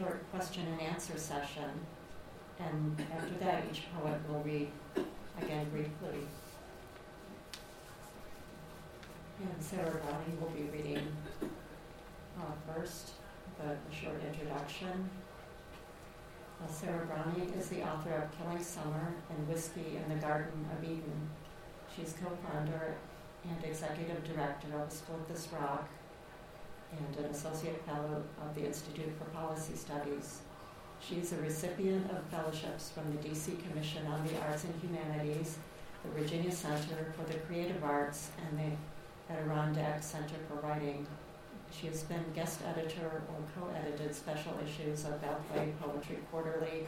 Short question and answer session. And after that, each poet will read again briefly. And Sarah Browning will be reading uh, first, the, the short introduction. Sarah Browning is the author of Killing Summer and Whiskey in the Garden of Eden. She's co-founder and executive director of Split This Rock and an associate fellow of the Institute for Policy Studies. She's a recipient of fellowships from the DC Commission on the Arts and Humanities, the Virginia Center for the Creative Arts, and the Adirondack Center for Writing. She has been guest editor or co-edited special issues of Beltway Poetry Quarterly,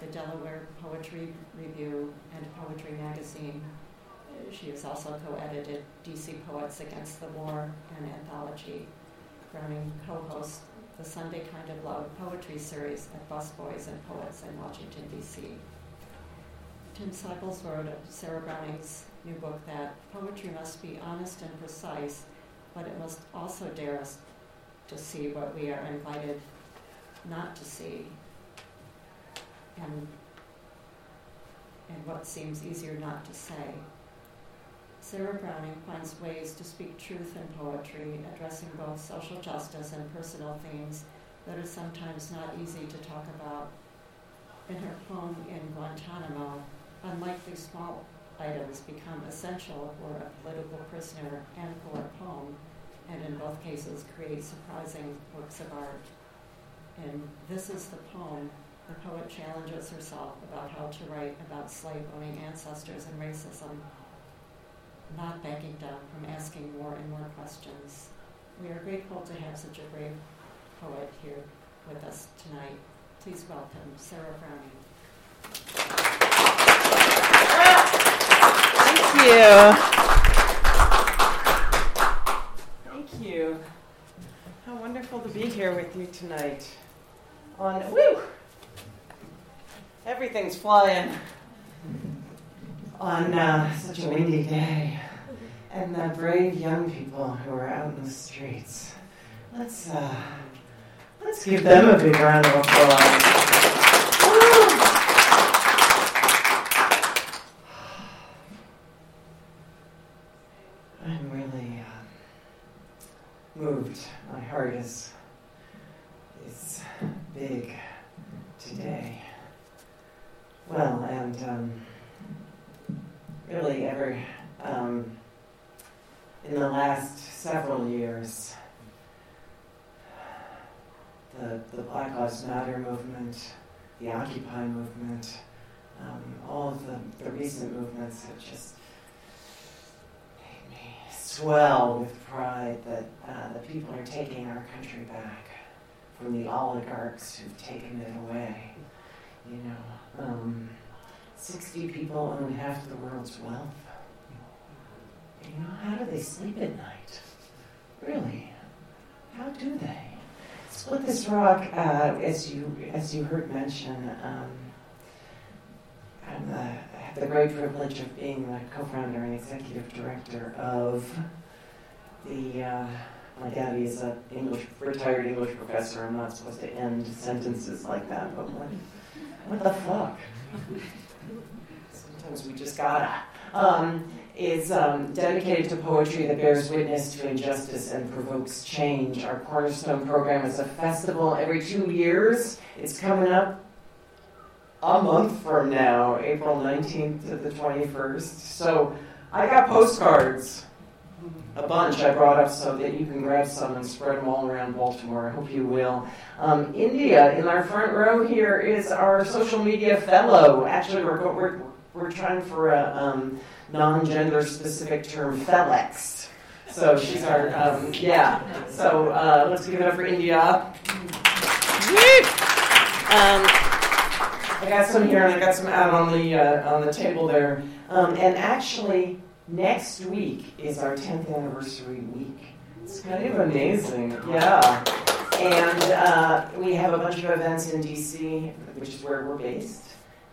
the Delaware Poetry Review, and Poetry Magazine. She has also co-edited DC Poets Against the War, an anthology. Browning co-hosts the Sunday Kind of Love poetry series at Busboys and Poets in Washington, D.C. Tim Seibles wrote of Sarah Browning's new book that poetry must be honest and precise, but it must also dare us to see what we are invited not to see, and and what seems easier not to say. Sarah Browning finds ways to speak truth in poetry, addressing both social justice and personal themes that are sometimes not easy to talk about. In her poem in Guantanamo, unlikely small items become essential for a political prisoner and for a poem, and in both cases create surprising works of art. In This is the Poem, the poet challenges herself about how to write about slave owning ancestors and racism, not backing down from asking more and more questions. We are grateful to have such a brave poet here with us tonight. Please welcome Sarah Browning. Thank you. Thank you. How wonderful to be here with you tonight. On woo, everything's flying on uh, such a windy day, and the brave young people who are out in the streets. Let's uh, let's give them a big round of applause. Woo. I'm really uh, moved. My heart is is big today. Well, and um, really, ever um, in the last several years, the the Black Lives Matter movement, the Occupy movement, um, all of the, the recent movements have just made me swell with pride that uh, the people are taking our country back from the oligarchs who've taken it away. You know, um, 60 people own half of the world's wealth. You know, how do they sleep at night? Really? How do they? Split This Rock, uh, as you as you heard mention, um, I'm the, I have the great privilege of being the co-founder and executive director of the. Uh, my daddy is an English retired English professor. I'm not supposed to end sentences like that, but what, what the fuck? Sometimes we just gotta. Um, is um, dedicated to poetry that bears witness to injustice and provokes change. Our Cornerstone program is a festival every two years. It's coming up a month from now, April 19th to the 21st. So I got postcards, a bunch I brought up so that you can grab some and spread them all around Baltimore. I hope you will. Um, India, in our front row here, is our social media fellow. Actually, we're, we're, we're trying for a. Um, non-gender specific term Felex. So she's our, um, yeah. So uh, let's give it up for India. Um, I got some here and I got some out on the uh, on the table there. Um, and actually, next week is our 10th anniversary week. It's kind of amazing, yeah. And uh, we have a bunch of events in DC, which is where we're based,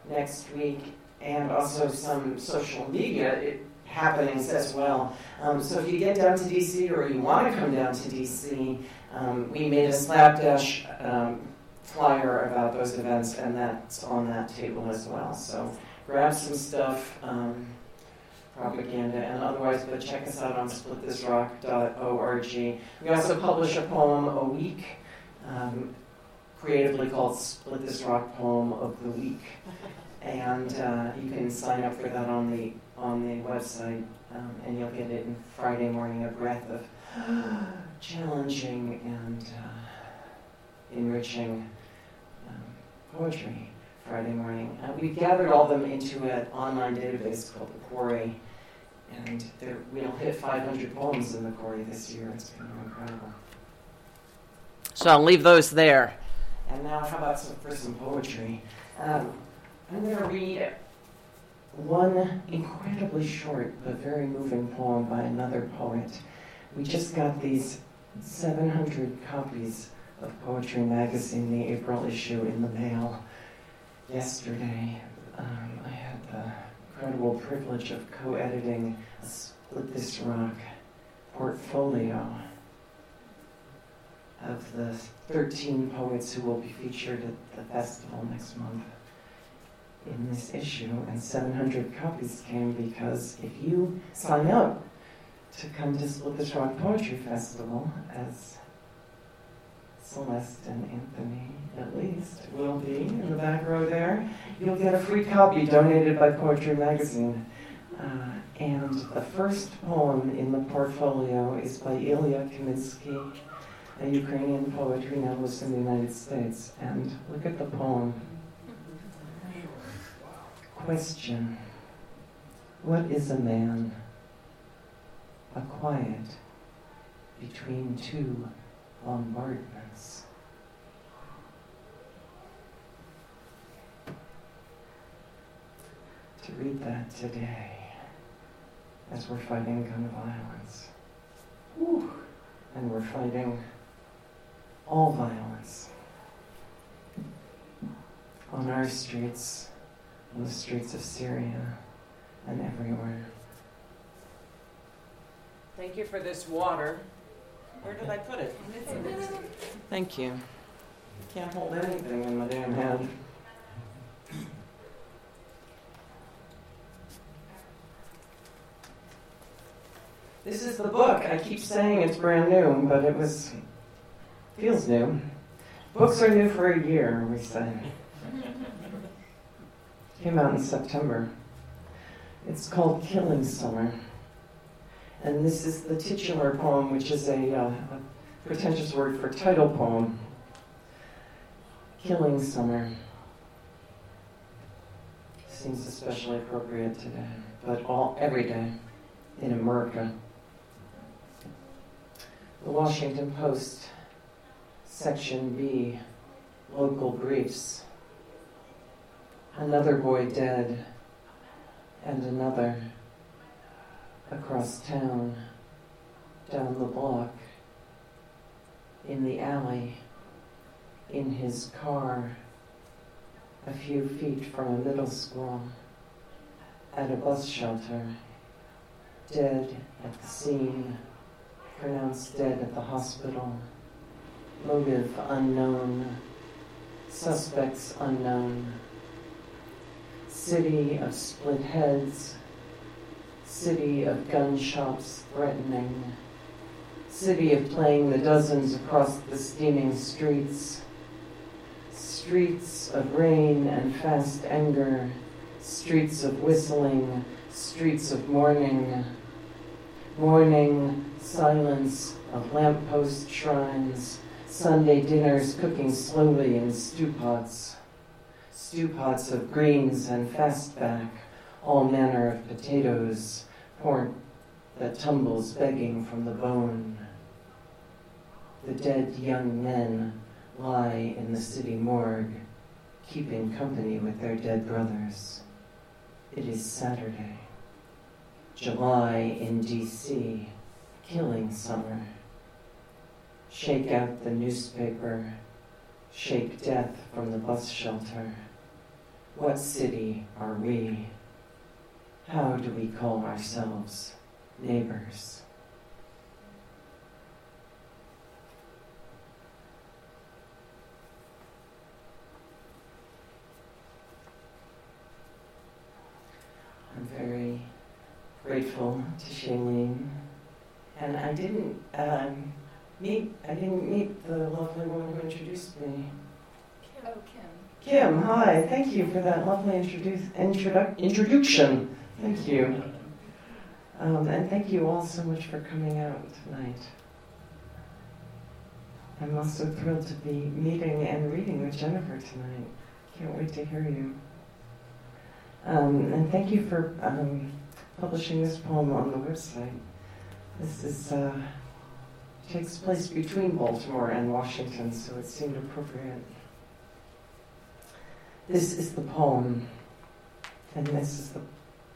next week and also some social media happenings as well. Um, so if you get down to DC or you want to come down to DC, um, we made a slapdash um, flyer about those events, and that's on that table as well. So grab some stuff, um, propaganda, and otherwise, but check us out on splitthisrock.org. We also publish a poem a week. Um, creatively called Split This Rock Poem of the Week and uh, you can sign up for that on the on the website, um, and you'll get it in Friday morning. A breath of challenging and uh, enriching um, poetry Friday morning. Uh, we've gathered all of them into an online database called the Quarry, and we'll hit 500 poems in the Quarry this year. It's been incredible. So I'll leave those there. And now, how about some, for some poetry? Um, I'm going to read one incredibly short but very moving poem by another poet. We just got these 700 copies of Poetry Magazine, the April issue, in the mail yesterday. Um, I had the incredible privilege of co editing a Split This Rock portfolio of the 13 poets who will be featured at the festival next month in this issue, and 700 copies came because if you sign up to come to Split This Rock Poetry Festival, as Celeste and Anthony at least will be in the back row there, you'll get a free copy donated by Poetry Magazine. Uh, and the first poem in the portfolio is by Ilya Kaminsky, a Ukrainian poet who now lives in the United States. And look at the poem. Question What is a man? A quiet between two bombardments. To read that today as we're fighting gun violence. Whew. And we're fighting all violence on our streets on the streets of Syria and everywhere. Thank you for this water. Where did I put it? Thank you. Can't hold anything in my damn hand. This is the book. I keep saying it's brand new, but it was feels new. Books are new for a year, we say. Came out in September. It's called Killing Summer. And this is the titular poem, which is a, uh, a pretentious word for title poem. Killing Summer. Seems especially appropriate today, but all every day in America. The Washington Post, Section B, Local Briefs another boy dead, and another across town, down the block, in the alley in his car a few feet from a middle school at a bus shelter, dead at the scene, pronounced dead at the hospital, motive unknown, suspects unknown, city of split heads, city of gun shops threatening, city of playing the dozens across the steaming streets, streets of rain and fast anger, streets of whistling, streets of mourning, mourning, silence of lamppost shrines, Sunday dinners cooking slowly in stew pots, stew pots of greens and fatback, all manner of potatoes, pork that tumbles begging from the bone. The dead young men lie in the city morgue, keeping company with their dead brothers. It is Saturday, July in D.C., killing summer. Shake out the newspaper, shake death from the bus shelter. What city are we? How do we call ourselves neighbors? I'm very grateful to Shailene. And I didn't um, meet I didn't meet the lovely woman who introduced me. Oh, Kim. Kim, hi. Thank you for that lovely introduce, introdu- introduction. Thank you. Um, and thank you all so much for coming out tonight. I'm also thrilled to be meeting and reading with Jennifer tonight. Can't wait to hear you. Um, and thank you for um, publishing this poem on the website. This is uh, takes place between Baltimore and Washington, so it seemed appropriate. This is the poem, and this is the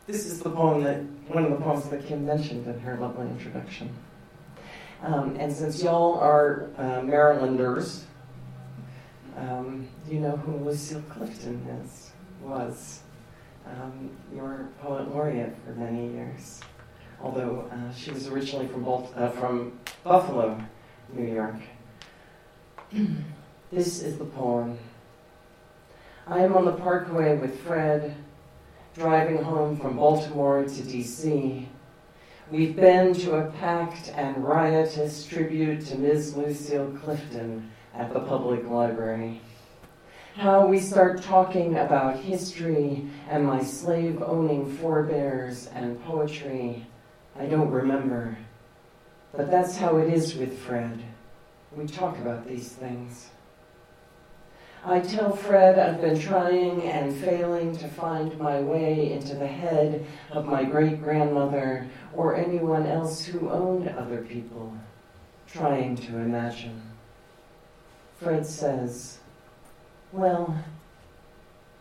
this is the poem that one of the poems that Kim mentioned in her lovely introduction. Um, and since y'all are uh, Marylanders, um, you know who Lucille Clifton is was um, your poet laureate for many years. Although uh, she was originally from uh, from Buffalo, New York. this is the poem. I am on the Parkway with Fred, driving home from Baltimore to D.C. We've been to a packed and riotous tribute to Ms. Lucille Clifton at the public library. How we start talking about history and my slave owning forebears and poetry, I don't remember. But that's how it is with Fred. We talk about these things. I tell Fred I've been trying and failing to find my way into the head of my great grandmother or anyone else who owned other people, trying to imagine. Fred says, Well,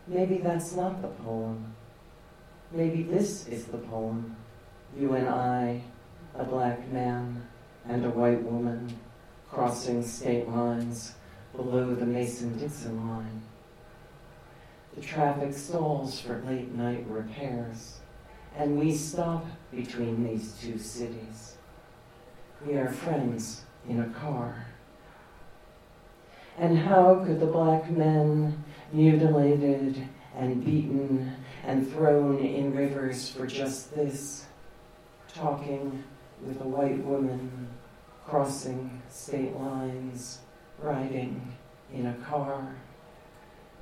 maybe that's not the poem. Maybe this is the poem. You and I, a black man and a white woman, crossing state lines below the Mason Dixon line. The traffic stalls for late night repairs, and we stop between these two cities. We are friends in a car. And how could the black men, mutilated and beaten and thrown in rivers for just this, talking with a white woman, crossing state lines, riding in a car,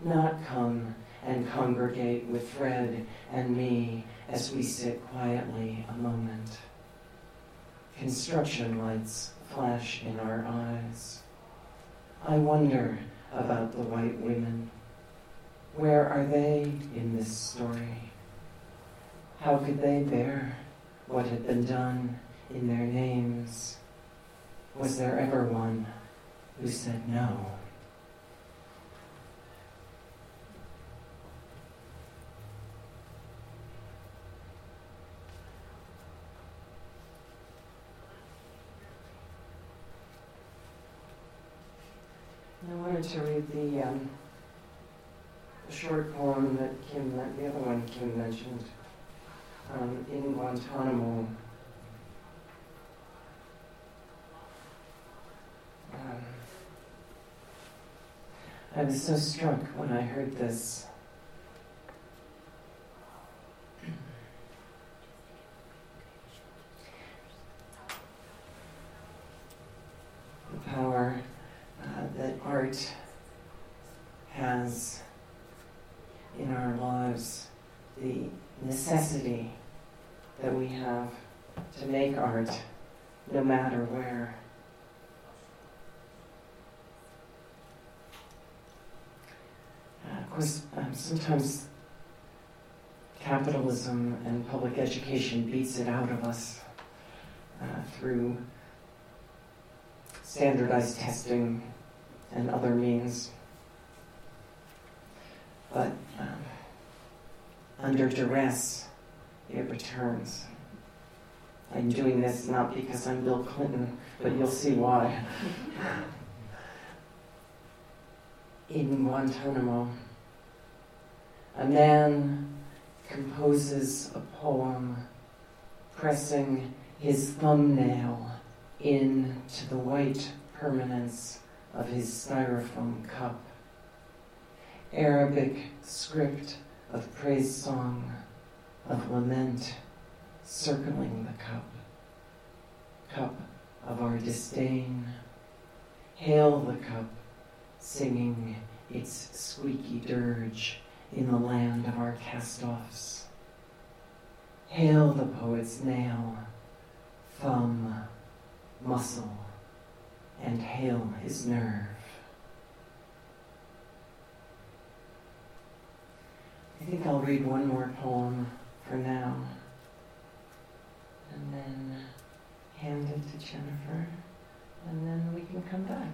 not come and congregate with Fred and me as we sit quietly a moment. Construction lights flash in our eyes. I wonder about the white women. Where are they in this story? How could they bear what had been done in their names? Was there ever one who said no? I wanted to read the, um, short poem that Kim, the other one Kim mentioned, um, in Guantanamo. I was so struck when I heard this. The power uh, that art has in our lives, the necessity that we have to make art no matter where. Uh, of course, um, sometimes capitalism and public education beats it out of us uh, through standardized testing and other means. But um, under duress, it returns. I'm doing this not because I'm Bill Clinton, but you'll see why. In Guantanamo, a man composes a poem pressing his thumbnail into the white permanence of his styrofoam cup. Arabic script of praise song, of lament, circling the cup, cup of our disdain. Hail the cup, singing its squeaky dirge in the land of our cast-offs. Hail the poet's nail, thumb, muscle, and hail his nerve. I think I'll read one more poem for now and then hand it to Jennifer and then we can come back.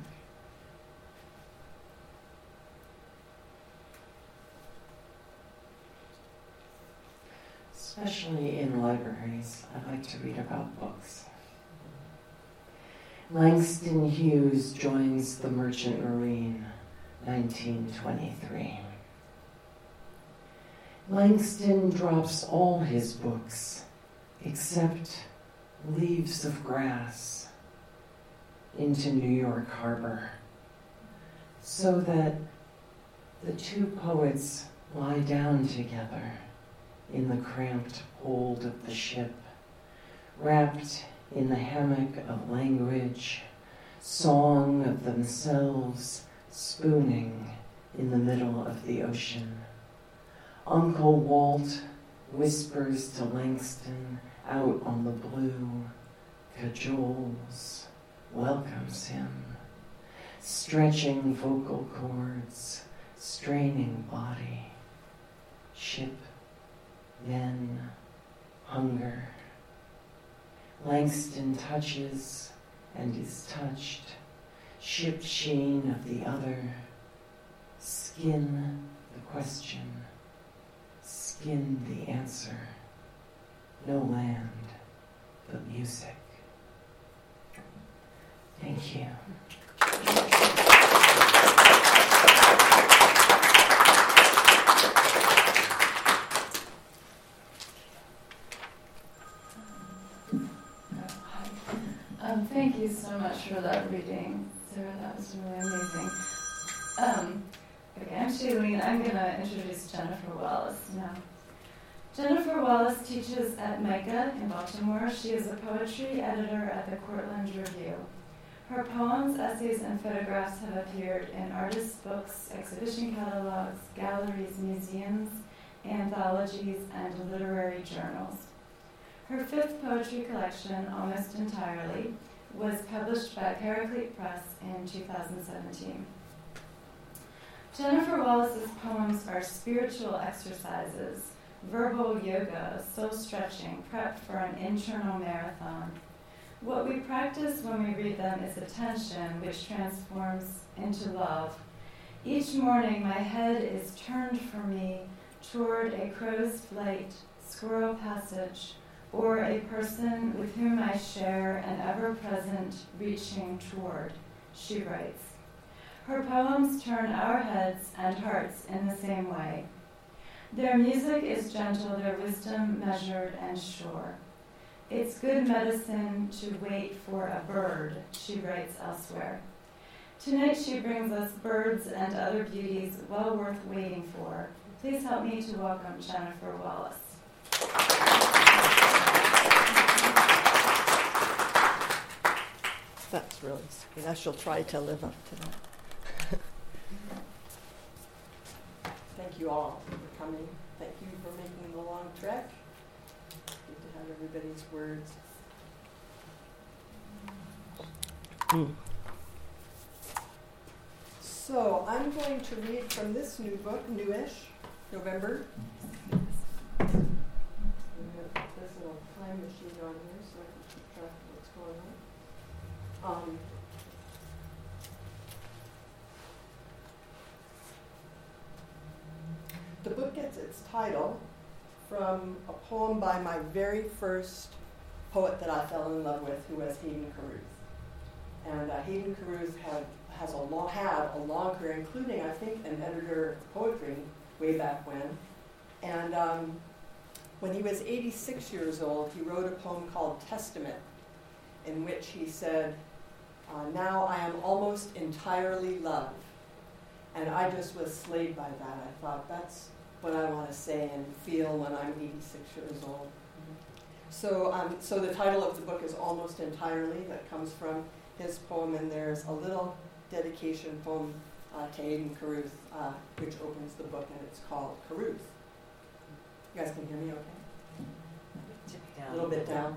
Especially in libraries, I like to read about books. Langston Hughes joins the Merchant Marine, 1923. Langston drops all his books except Leaves of Grass into New York Harbor so that the two poets lie down together in the cramped hold of the ship, wrapped in the hammock of language, song of themselves spooning in the middle of the ocean. Uncle Walt whispers to Langston out on the blue, cajoles, welcomes him, stretching vocal cords, straining body, ship, then hunger. Langston touches and is touched, ship sheen of the other, skin the question skin the answer. No land, but music. Thank you. Thank you so much for that reading, Sarah. That was really amazing. Um, okay, I'm Shailene. I'm going to introduce Jennifer Wallace now. Jennifer Wallace teaches at MICA in Baltimore. She is a poetry editor at the Cortland Review. Her poems, essays, and photographs have appeared in artists' books, exhibition catalogs, galleries, museums, anthologies, and literary journals. Her fifth poetry collection, almost entirely, was published by Paraclete Press in 2017. Jennifer Wallace's poems are spiritual exercises, verbal yoga, soul stretching, prep for an internal marathon. What we practice when we read them is attention, which transforms into love. Each morning, my head is turned for me toward a crow's flight, squirrel passage, or a person with whom I share an ever present reaching toward, she writes. Her poems turn our heads and hearts in the same way. Their music is gentle, their wisdom measured and sure. It's good medicine to wait for a bird, she writes elsewhere. Tonight she brings us birds and other beauties well worth waiting for. Please help me to welcome Jennifer Wallace. That's really sweet. I shall try to live up to that. Thank you all for coming. Thank you for making the long trek. Good to have everybody's words. Mm. So I'm going to read from this new book, newish, November. I'm going to put this little time machine on here so I can keep track of what's going on. Um, the book gets its title from a poem by my very first poet that I fell in love with, who was Hayden Carruth. And uh, Hayden Carruth had has a long, had a long career, including I think an editor of poetry way back when. And um, when he was 86 years old, he wrote a poem called Testament, in which he said, uh, "Now I am almost entirely love." And I just was slayed by that. I thought that's what I want to say and feel when I'm 86 years old. So, um, so the title of the book is Almost Entirely, that comes from his poem, and there's a little dedication poem uh, to Hayden Carruth, uh, which opens the book, and it's called Carruth. You guys can hear me okay? A little bit down?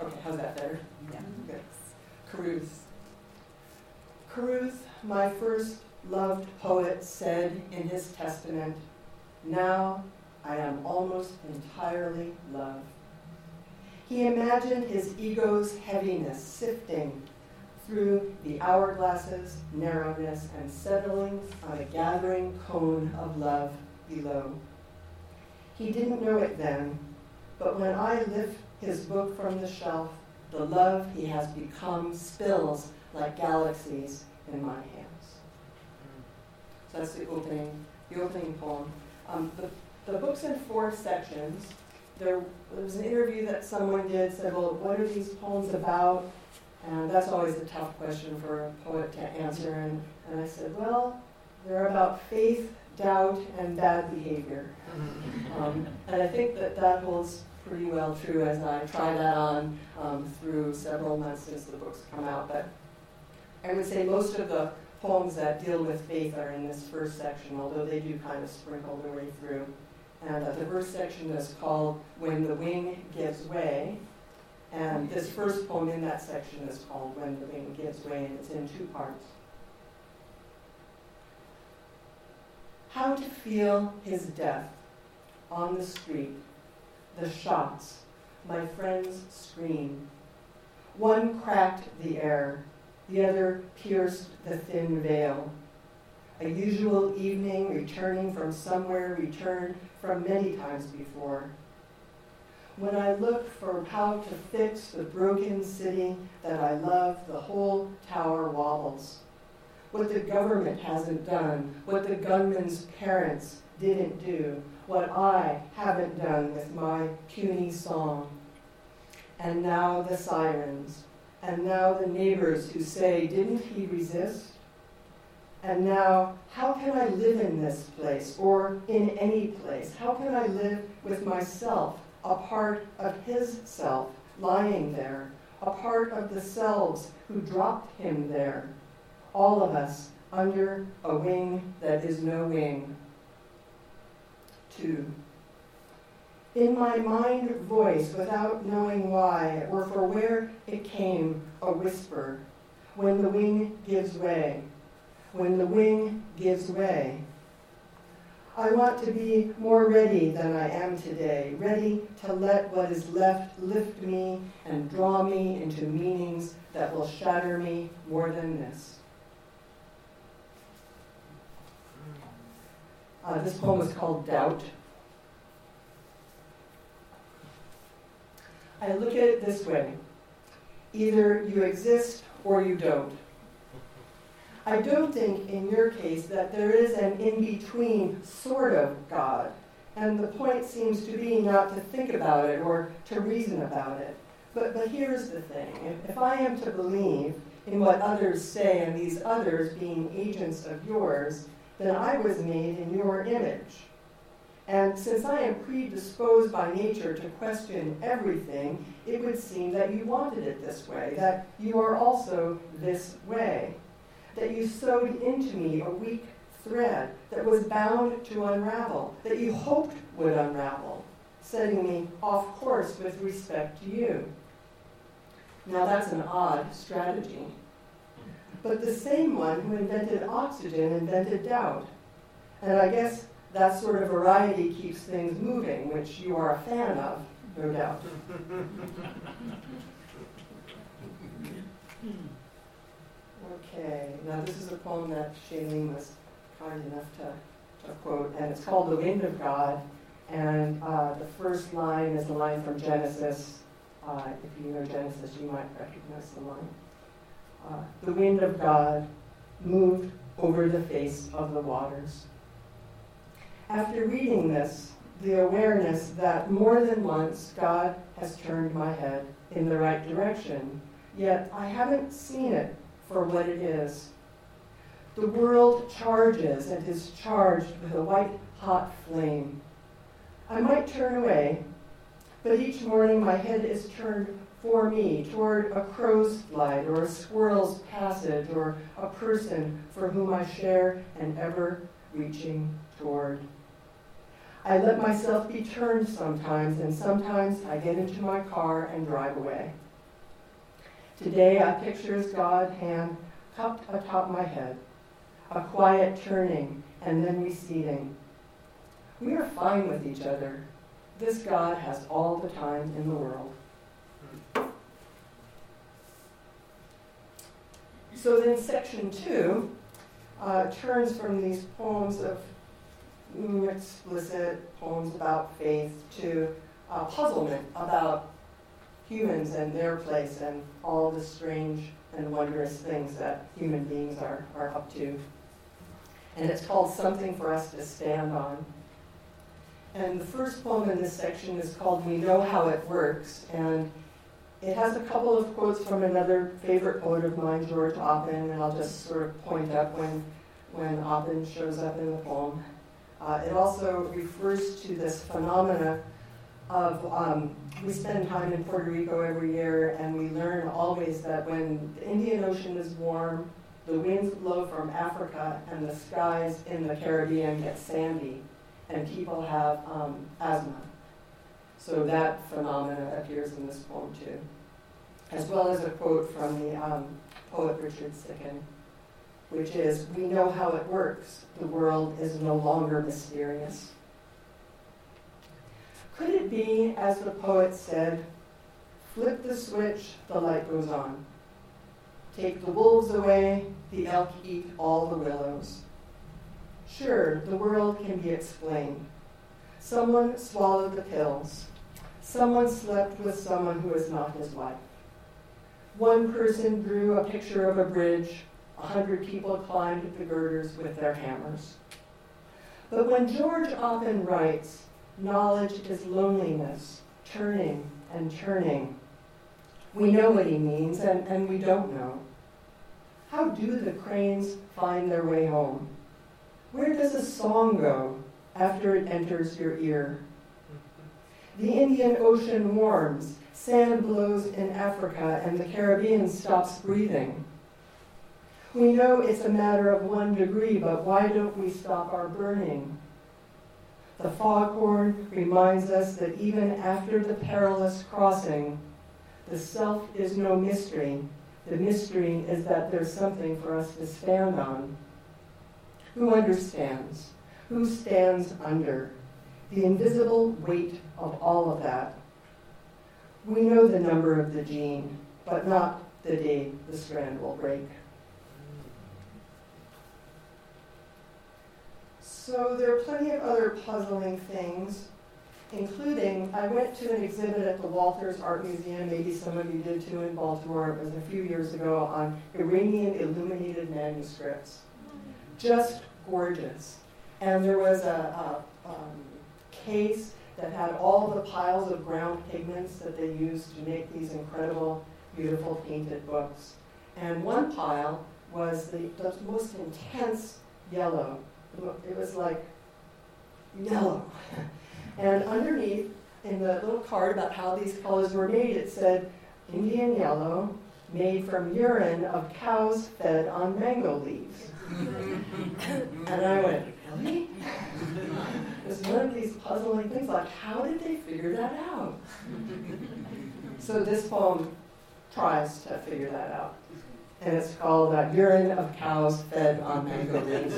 Okay, how's that better? Yeah. Good. Carruth. Carruth, my first loved poet, said in his testament, Now I am almost entirely love. He imagined his ego's heaviness sifting through the hourglass's narrowness and settling on a gathering cone of love below. He didn't know it then, but when I lift his book from the shelf, the love he has become spills like galaxies in my hands. So that's the opening, the opening poem. Um, the, the book's in four sections. There, there was an interview that someone did, said, well, what are these poems about? And that's always a tough question for a poet to answer. And, and I said, well, they're about faith, doubt, and bad behavior. Um, and I think that that holds pretty well true as I try that on um, through several months since the book's come out. But I would say most of the poems that deal with faith are in this first section, although they do kind of sprinkle their way through. And uh, the first section is called When the Wing Gives Way. And this first poem in that section is called When the Wing Gives Way, and it's in two parts. How to feel his death on the street, the shots, my friends scream. One cracked the air, the other pierced the thin veil. A usual evening returning from somewhere returned from many times before when I look for how to fix the broken city that I love, the whole tower wobbles. What the government hasn't done, what the gunman's parents didn't do, what I haven't done with my puny song. And now the sirens, and now the neighbors who say, Didn't he resist? And now, how can I live in this place or in any place? How can I live with myself? a part of his self lying there, a part of the selves who dropped him there, all of us under a wing that is no wing. In my mind voice, without knowing why or for where it came, a whisper, when the wing gives way, when the wing gives way. I want to be more ready than I am today, ready to let what is left lift me and draw me into meanings that will shatter me more than this. Uh, this poem is called Doubt. I look at it this way either you exist or you don't. I don't think in your case that there is an in between sort of God. And the point seems to be not to think about it or to reason about it. But, but here's the thing if, if I am to believe in what others say, and these others being agents of yours, then I was made in your image. And since I am predisposed by nature to question everything, it would seem that you wanted it this way, that you are also this way, that you sewed into me a weak thread that was bound to unravel, that you hoped would unravel, setting me off course with respect to you. Now that's an odd strategy. But the same one who invented oxygen invented doubt. And I guess that sort of variety keeps things moving, which you are a fan of, no doubt. okay, now this is a poem that Shailene was kind enough to, to quote, and it's called The Wind of God. And uh, the first line is a line from Genesis. Uh, if you know Genesis, you might recognize the line. The wind of God moved over the face of the waters. After reading this, the awareness that more than once God has turned my head in the right direction, yet I haven't seen it for what it is. The world charges and is charged with a white hot flame. I might turn away, but each morning my head is turned for me toward a crow's flight or a squirrel's passage or a person for whom I share an ever reaching toward. I let myself be turned sometimes, and sometimes I get into my car and drive away. Today I picture God's hand cupped atop my head, a quiet turning and then receding. We are fine with each other. This God has all the time in the world. So then, section two uh, turns from these poems of explicit poems about faith to uh, puzzlement about humans and their place and all the strange and wondrous things that human beings are, are up to. And it's called Something for Us to Stand On. And the first poem in this section is called We Know How It Works. And it has a couple of quotes from another favorite poet of mine, George Oppen, and I'll just sort of point up when, when Oppen shows up in the poem. Uh, it also refers to this phenomena of um, we spend time in Puerto Rico every year, and we learn always that when the Indian Ocean is warm, the winds blow from Africa, and the skies in the Caribbean get sandy, and people have um, asthma. So that phenomena appears in this poem too, as well as a quote from the um, poet Richard Siken which is we know how it works. The world is no longer mysterious. Could it be, as the poet said, flip the switch, the light goes on? Take the wolves away, the elk eat all the willows. Sure, the world can be explained. Someone swallowed the pills. Someone slept with someone who is not his wife. One person drew a picture of a bridge a hundred people climbed the girders with their hammers. But when George Oppen writes, knowledge is loneliness, turning and turning, we know what he means and, and we don't know. How do the cranes find their way home? Where does a song go after it enters your ear? The Indian Ocean warms, sand blows in Africa, and the Caribbean stops breathing. We know it's a matter of one degree, but why don't we stop our burning? The foghorn reminds us that even after the perilous crossing, the self is no mystery. The mystery is that there's something for us to stand on. Who understands? Who stands under? The invisible weight of all of that. We know the number of the gene, but not the day the strand will break. So there are plenty of other puzzling things. including, I went to an exhibit at the Walters Art Museum, maybe some of you did too in Baltimore, it was a few years ago, on Iranian illuminated manuscripts. Just gorgeous. And there was a, a um, case that had all the piles of ground pigments that they used to make these incredible, beautiful painted books. And one pile was the, the most intense yellow. It was like yellow. and underneath, in the little card about how these colors were made, it said Indian yellow, made from urine of cows fed on mango leaves. and I went, really? It's one of these puzzling things like, how did they figure that out? so this poem tries to figure that out. And it's called uh, Urine of Cows Fed on Mango Leaves.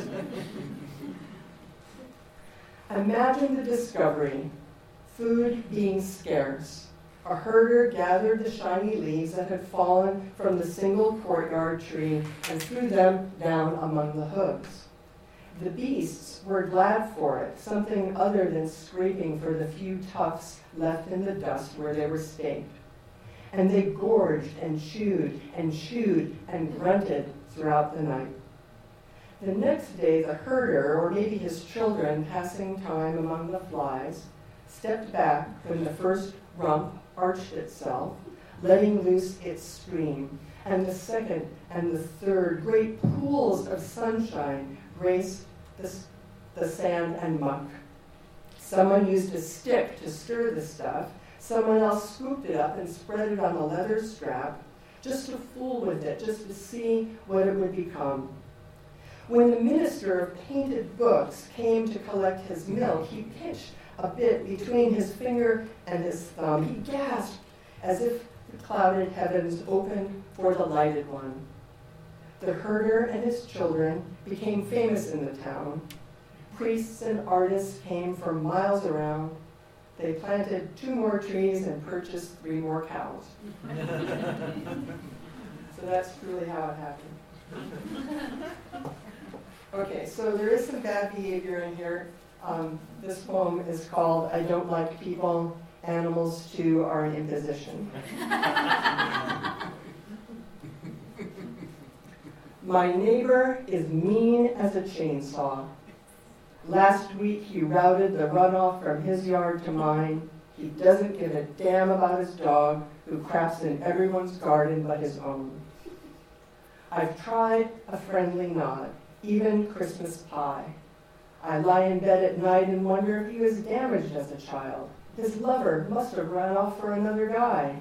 Imagine the discovery food being scarce. A herder gathered the shiny leaves that had fallen from the single courtyard tree and threw them down among the hooves. The beasts were glad for it, something other than scraping for the few tufts left in the dust where they were staked. And they gorged and chewed and chewed and grunted throughout the night. The next day, the herder, or maybe his children passing time among the flies, stepped back from the first rump arched itself, letting loose its stream, and the second and the third great pools of sunshine graced the, the sand and muck. Someone used a stick to stir the stuff. Someone else scooped it up and spread it on a leather strap just to fool with it, just to see what it would become. When the minister of painted books came to collect his milk, he pinched a bit between his finger and his thumb. He gasped as if the clouded heavens opened for the lighted one. The herder and his children became famous in the town. Priests and artists came from miles around. They planted two more trees and purchased three more cows. so that's truly how it happened. Okay, so there is some bad behavior in here. Um, this poem is called I Don't Like People, Animals Too Are an Imposition. My neighbor is mean as a chainsaw. Last week he routed the runoff from his yard to mine. He doesn't give a damn about his dog, who craps in everyone's garden but his own. I've tried a friendly nod, even Christmas pie. I lie in bed at night and wonder if he was damaged as a child. His lover must have run off for another guy.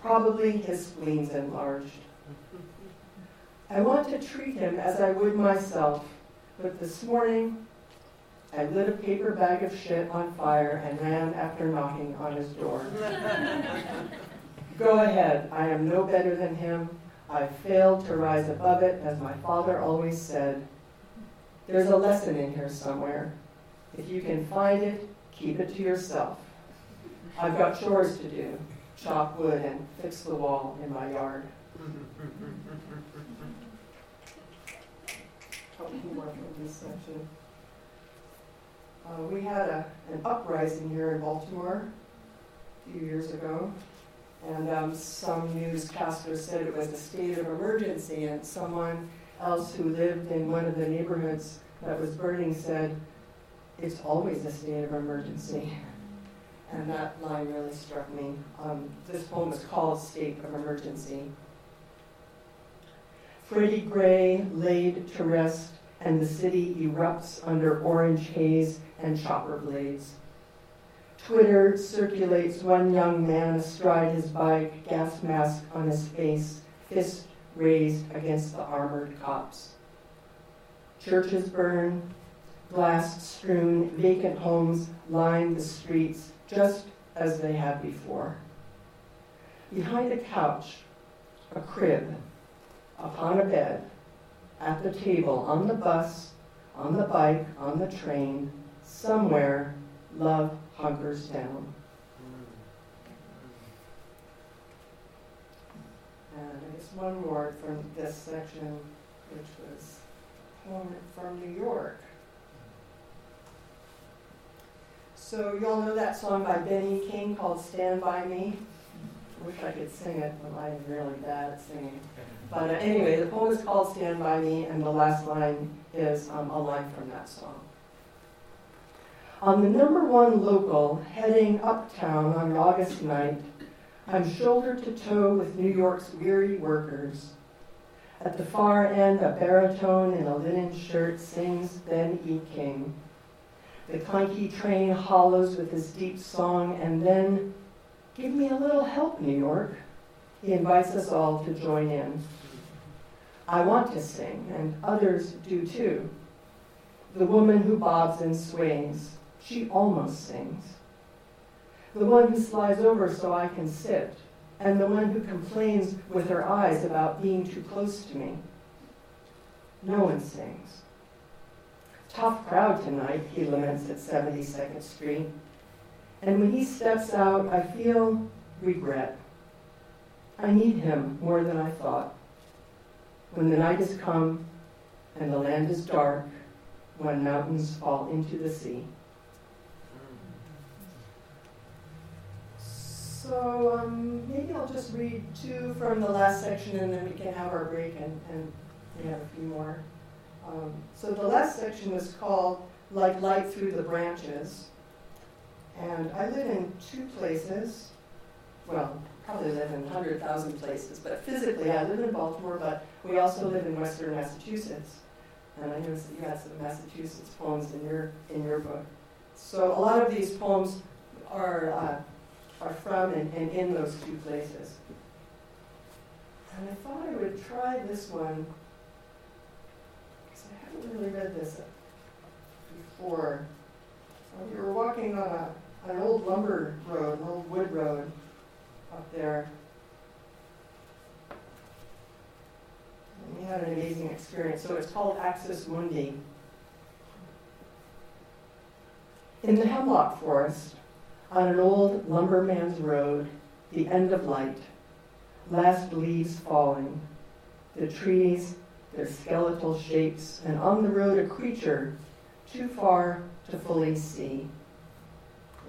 Probably his spleen's enlarged. I want to treat him as I would myself, but this morning I lit a paper bag of shit on fire and ran after knocking on his door. Go ahead, I am no better than him. I failed to rise above it, as my father always said. There's a lesson in here somewhere. If you can find it, keep it to yourself. I've got chores to do chop wood and fix the wall in my yard. Uh, we had a, an uprising here in Baltimore a few years ago, and um, some newscaster said it was a state of emergency, and someone else who lived in one of the neighborhoods that was burning said, It's always a state of emergency. And that line really struck me. Um, this poem is called State of Emergency. Freddie Gray laid to rest, and the city erupts under orange haze and chopper blades. Twitter circulates one young man astride his bike, gas mask on his face, fist raised against the armored cops. Churches burn, glass strewn, vacant homes line the streets just as they had before. Behind a couch, a crib, upon a bed, at the table, on the bus, on the bike, on the train, somewhere, love hunkers down. And I guess one more from this section, which was from New York. So you all know that song by Benny King called Stand By Me? I wish I could sing it, but I'm really bad at singing. But uh, anyway, the poem is called Stand By Me, and the last line is um, a line from that song. On the number one local heading uptown on August night, I'm shoulder to toe with New York's weary workers. At the far end, a baritone in a linen shirt sings Ben E. King. The clanky train hollows with his deep song, and then, give me a little help, New York. He invites us all to join in. I want to sing, and others do too. The woman who bobs and sways, she almost sings. The one who slides over so I can sit, and the one who complains with her eyes about being too close to me. No one sings. Tough crowd tonight, he laments at 72nd Street. And when he steps out, I feel regret. I need him more than I thought. When the night has come and the land is dark, when mountains fall into the sea. So um, maybe I'll just read two from the last section and then we can have our break and, and we have a few more. Um, so the last section was called Like Light Through the Branches. And I live in two places. Well, probably live in 100,000 places, but physically I live in Baltimore, but we also live in Western Massachusetts. And I noticed that you had some Massachusetts poems in your, in your book. So a lot of these poems are uh, are from and, and in those two places. And I thought I would try this one, because I haven't really read this before. We were walking on a, an old lumber road, an old wood road up there. And we had an amazing experience. So it's called Axis Mundi. In the hemlock forest, on an old lumberman's road, the end of light, last leaves falling, the trees, their skeletal shapes, and on the road a creature too far to fully see.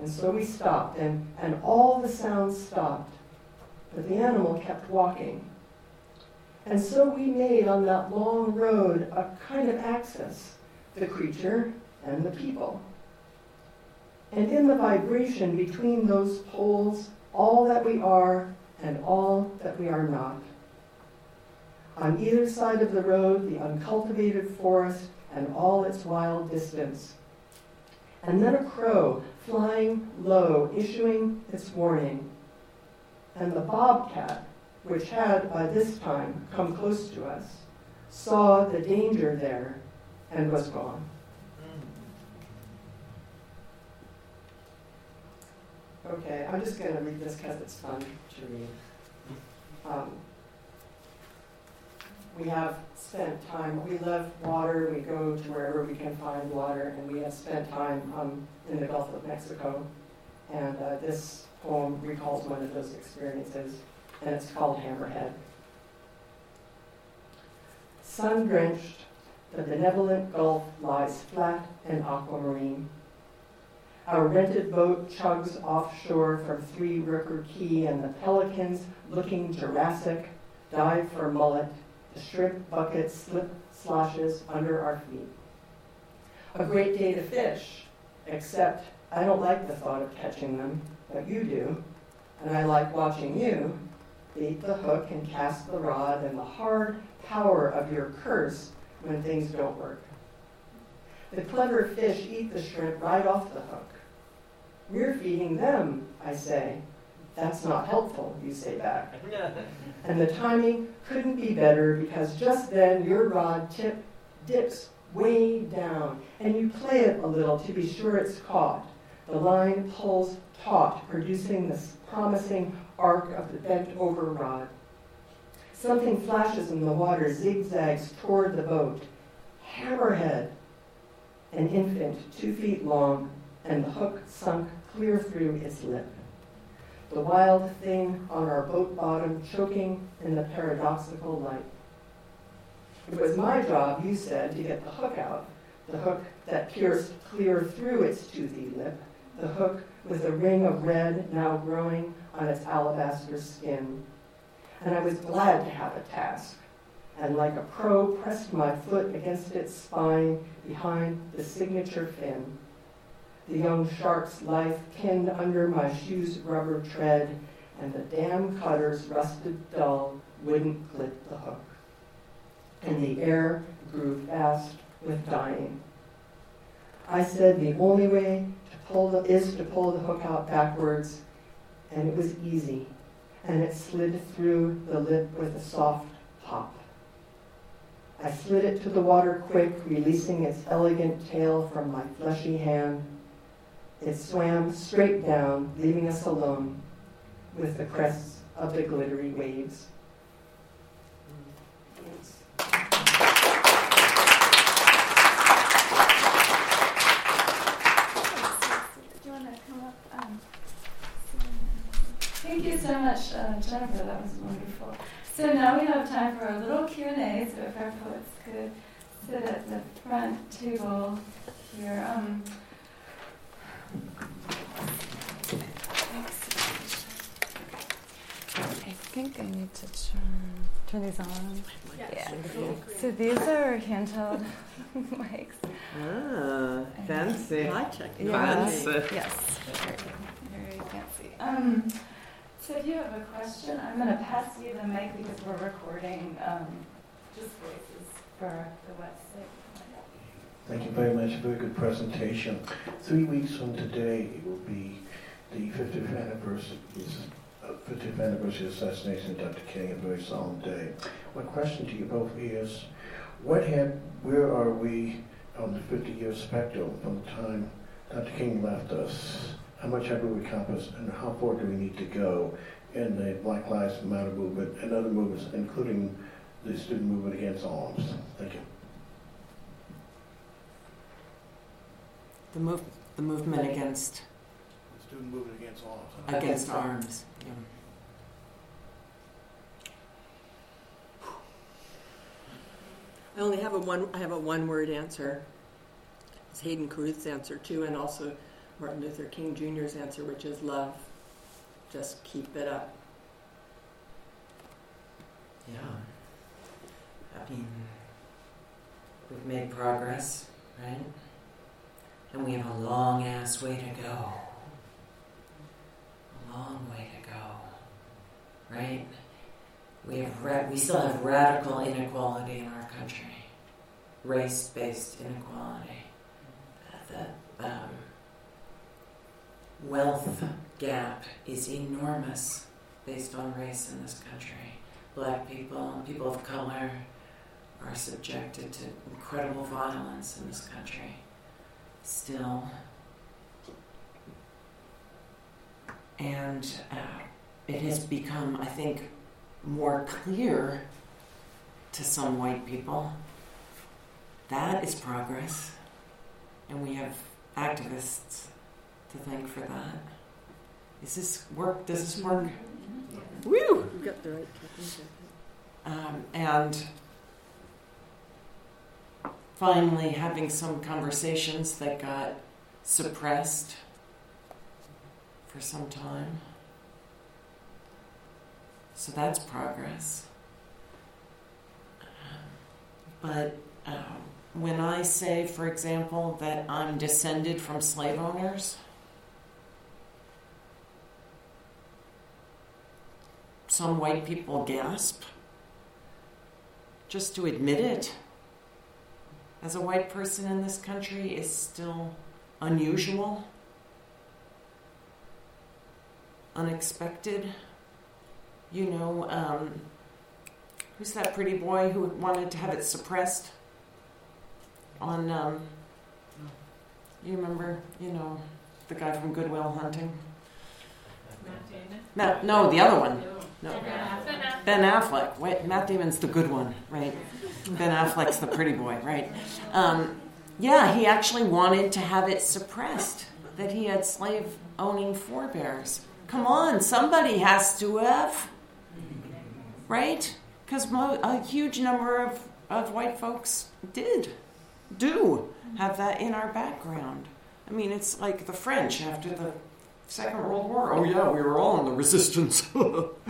And so we stopped, and, and all the sounds stopped, but the animal kept walking. And so we made on that long road a kind of axis the creature and the people and in the vibration between those poles, all that we are and all that we are not. On either side of the road, the uncultivated forest and all its wild distance. And then a crow flying low, issuing its warning. And the bobcat, which had by this time come close to us, saw the danger there and was gone. Okay, I'm just going to read this because it's fun to read. Um, we have spent time, we love water, we go to wherever we can find water, and we have spent time um, in the Gulf of Mexico. And uh, this poem recalls one of those experiences, and it's called Hammerhead. Sun drenched, the benevolent Gulf lies flat and aquamarine. Our rented boat chugs offshore from Three River Key, and the pelicans, looking Jurassic, dive for mullet. The shrimp bucket slip sloshes under our feet. A great day to fish, except I don't like the thought of catching them, but you do. And I like watching you bait the hook and cast the rod and the hard power of your curse when things don't work. The clever fish eat the shrimp right off the hook. We're feeding them, I say. That's not helpful, you say back. and the timing couldn't be better because just then your rod tip dips way down and you play it a little to be sure it's caught. The line pulls taut, producing this promising arc of the bent over rod. Something flashes in the water, zigzags toward the boat. Hammerhead, an infant two feet long, and the hook sunk clear through its lip. The wild thing on our boat bottom choking in the paradoxical light. It was my job, you said, to get the hook out, the hook that pierced clear through its toothy lip, the hook with a ring of red now growing on its alabaster skin. And I was glad to have a task, and like a pro, pressed my foot against its spine behind the signature fin. The young shark's life pinned under my shoe's rubber tread, and the damn cutter's rusted dull wouldn't clip the hook. And the air grew fast with dying. I said the only way to pull the, is to pull the hook out backwards, and it was easy, and it slid through the lip with a soft pop. I slid it to the water quick, releasing its elegant tail from my fleshy hand. It swam straight down, leaving us alone with the crests of the glittery waves. Um, Thank you so much, uh, Jennifer. That was wonderful. So now we have time for a little Q and A. So if our poets could sit at the front table here. Um, I think I need to turn turn these on. Yeah. So these are handheld mics. Ah, fancy. High tech. Yeah. Fancy. Yes, very, very fancy. Um, so if you have a question, I'm going to pass you the mic because we're recording um, just voices for the website. Thank you very much. Very good presentation. Three weeks from today, it will be the 50th anniversary, uh, 50th anniversary of the assassination of Dr. King, a very solemn day. My question to you both is, what had, where are we on the 50-year spectrum from the time Dr. King left us? How much have we accomplished, and how far do we need to go in the Black Lives Matter movement and other movements, including the student movement against arms? Thank you. The move, the movement against Student movement against arms. against arms. Yeah. I only have a one. I have a one-word answer. It's Hayden Carruth's answer too, and also Martin Luther King Jr.'s answer, which is love. Just keep it up. Yeah. I mean, we've made progress, right? And we have a long ass way to go. A long way to go, right? We have ra- we still have radical inequality in our country, race-based inequality. The um, wealth gap is enormous based on race in this country. Black people and people of color are subjected to incredible violence in this country. Still. And uh, it has become, I think, more clear to some white people. That is progress. And we have activists to thank for that. Is this work? Does this work? Woo! You got the right. Um, and finally having some conversations that got suppressed for some time. So that's progress. But um, when I say, for example, that I'm descended from slave owners, some white people gasp just to admit it as a white person in this country is still unusual, unexpected. You know, um, who's that pretty boy who wanted to have it suppressed on, um, you remember, you know, the guy from Good Will Hunting? Matt, no, the other one. No. Ben Affleck. Wait, Matt Damon's the good one, right? Ben Affleck's the pretty boy, right? Um, yeah, he actually wanted to have it suppressed that he had slave owning forebears. Come on, somebody has to have, right? Because mo- a huge number of, of white folks did, do have that in our background. I mean, it's like the French after the Second World War. Oh yeah, we were all in the resistance.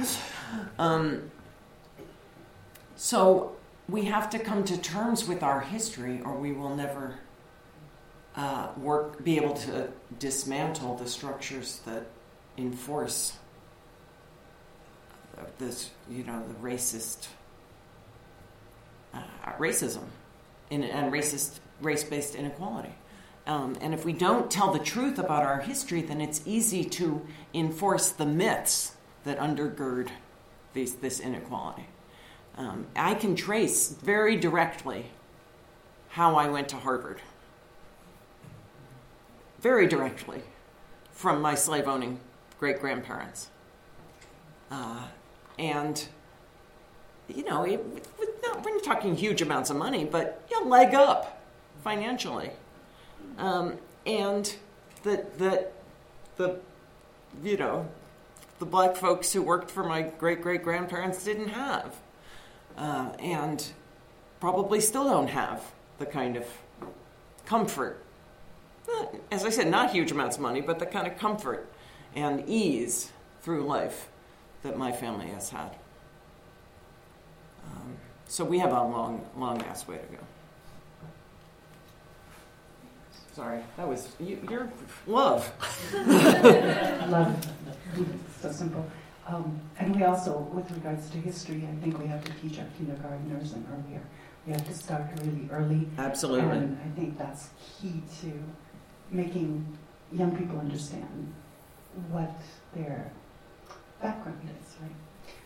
um, so we have to come to terms with our history, or we will never uh, work, be able to dismantle the structures that enforce this, you know, the racist uh, racism in, and racist race-based inequality. Um, and if we don't tell the truth about our history, then it's easy to enforce the myths that undergird these, this inequality. Um, I can trace very directly how I went to Harvard. Very directly from my slave owning great grandparents. Uh, and, you know, it, not, we're not talking huge amounts of money, but you leg up financially. Um, and that, that the, you know, the black folks who worked for my great great grandparents didn't have. Uh, and probably still don't have the kind of comfort. As I said, not huge amounts of money, but the kind of comfort and ease through life that my family has had. Um, so we have a long, long ass way to go. Sorry, that was you, your love. love, so simple. Um, and we also, with regards to history, I think we have to teach our kindergarteners and earlier. We have to start really early. Absolutely. And I think that's key to making young people understand what their background is, right?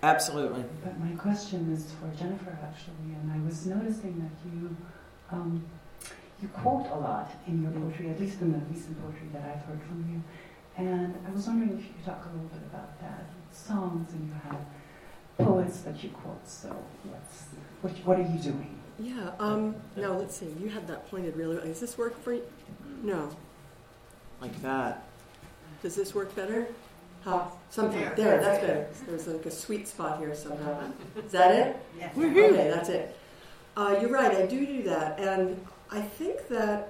Absolutely. But my question is for Jennifer, actually, and I was noticing that you um, you quote a lot in your poetry, at least in the recent poetry that I've heard from you. And I was wondering if you could talk a little bit about that. Songs, and you have poets that you quote. So, what's, what, what are you doing? Yeah. Um, now, let's see. You had that pointed really. Well. Does this work for you? No. Like that. Does this work better? How? Something. There, there that's better. There's like a sweet spot here somehow. Is that it? Yes. Okay, that's it. Uh, you're right. I do do that, and I think that,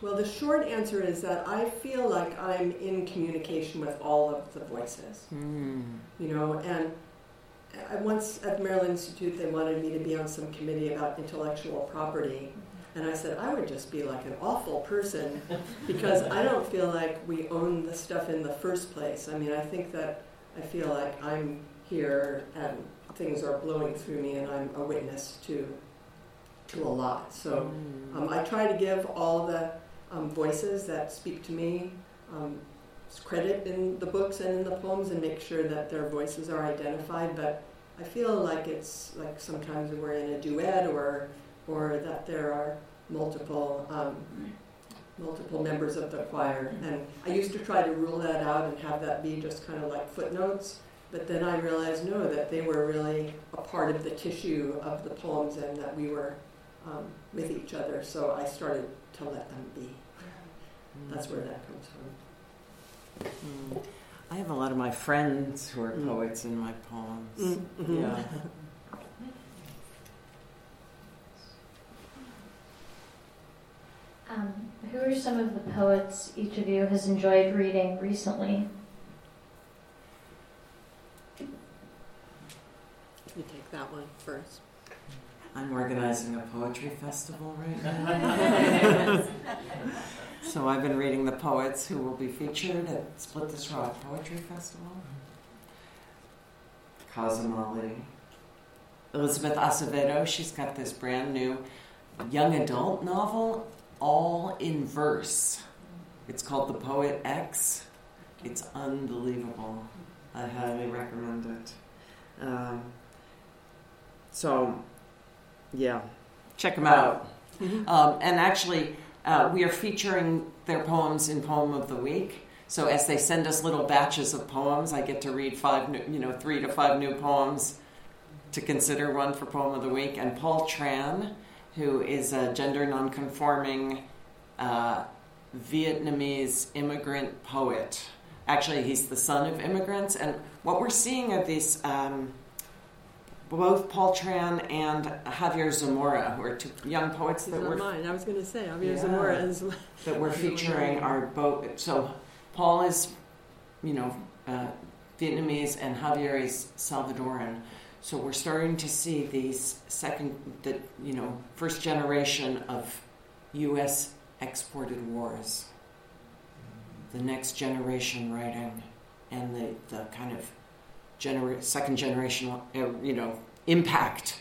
well, the short answer is that I feel like I'm in communication with all of the voices. Mm. You know, and I once at Maryland Institute, they wanted me to be on some committee about intellectual property. And I said, I would just be like an awful person because I don't feel like we own the stuff in the first place. I mean, I think that I feel like I'm here and things are blowing through me, and I'm a witness to to a lot. So mm. um, I try to give all the um, voices that speak to me um, credit in the books and in the poems, and make sure that their voices are identified. But I feel like it's like sometimes we're in a duet, or or that there are multiple um, multiple members of the choir. And I used to try to rule that out and have that be just kind of like footnotes. But then I realized, no, that they were really a part of the tissue of the poems and that we were um, with each other. So I started to let them be. That's where that comes from. Mm. I have a lot of my friends who are mm. poets in my poems. Mm-hmm. Yeah. Um, who are some of the poets each of you has enjoyed reading recently? You take that one first. I'm organizing a poetry festival right now. so I've been reading the poets who will be featured at Split This Rock Poetry Festival. Kazim Ali. Elizabeth Acevedo, she's got this brand new young adult novel, all in verse. It's called The Poet X. It's unbelievable. I highly recommend it. Um, so, yeah, check them out. Mm-hmm. Um, and actually, uh, we are featuring their poems in Poem of the Week. So as they send us little batches of poems, I get to read five, new, you know, three to five new poems to consider one for Poem of the Week. And Paul Tran, who is a gender nonconforming uh, Vietnamese immigrant poet. Actually, he's the son of immigrants. And what we're seeing are these. Um, both Paul Tran and Javier Zamora, who are two young poets that were mine. I was going to say Javier Yeah. Zamora is. that we're featuring are both. So Paul is, you know, uh, Vietnamese, and Javier is Salvadoran. So we're starting to see these second, the you know, first generation of U.S. exported wars. The next generation writing, and the the kind of genera- second generation, uh, you know, impact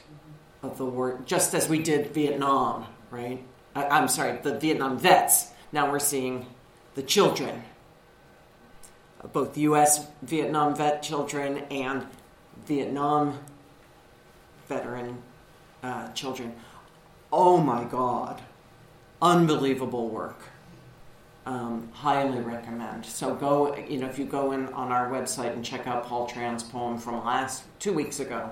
of the war, just as we did Vietnam, right? I, I'm sorry, the Vietnam vets. Now we're seeing the children, both U.S. Vietnam vet children and Vietnam veteran uh, children. Oh my God, unbelievable work. Um, highly recommend. So go, you know, if you go in on our website and check out Paul Tran's poem from last two weeks ago,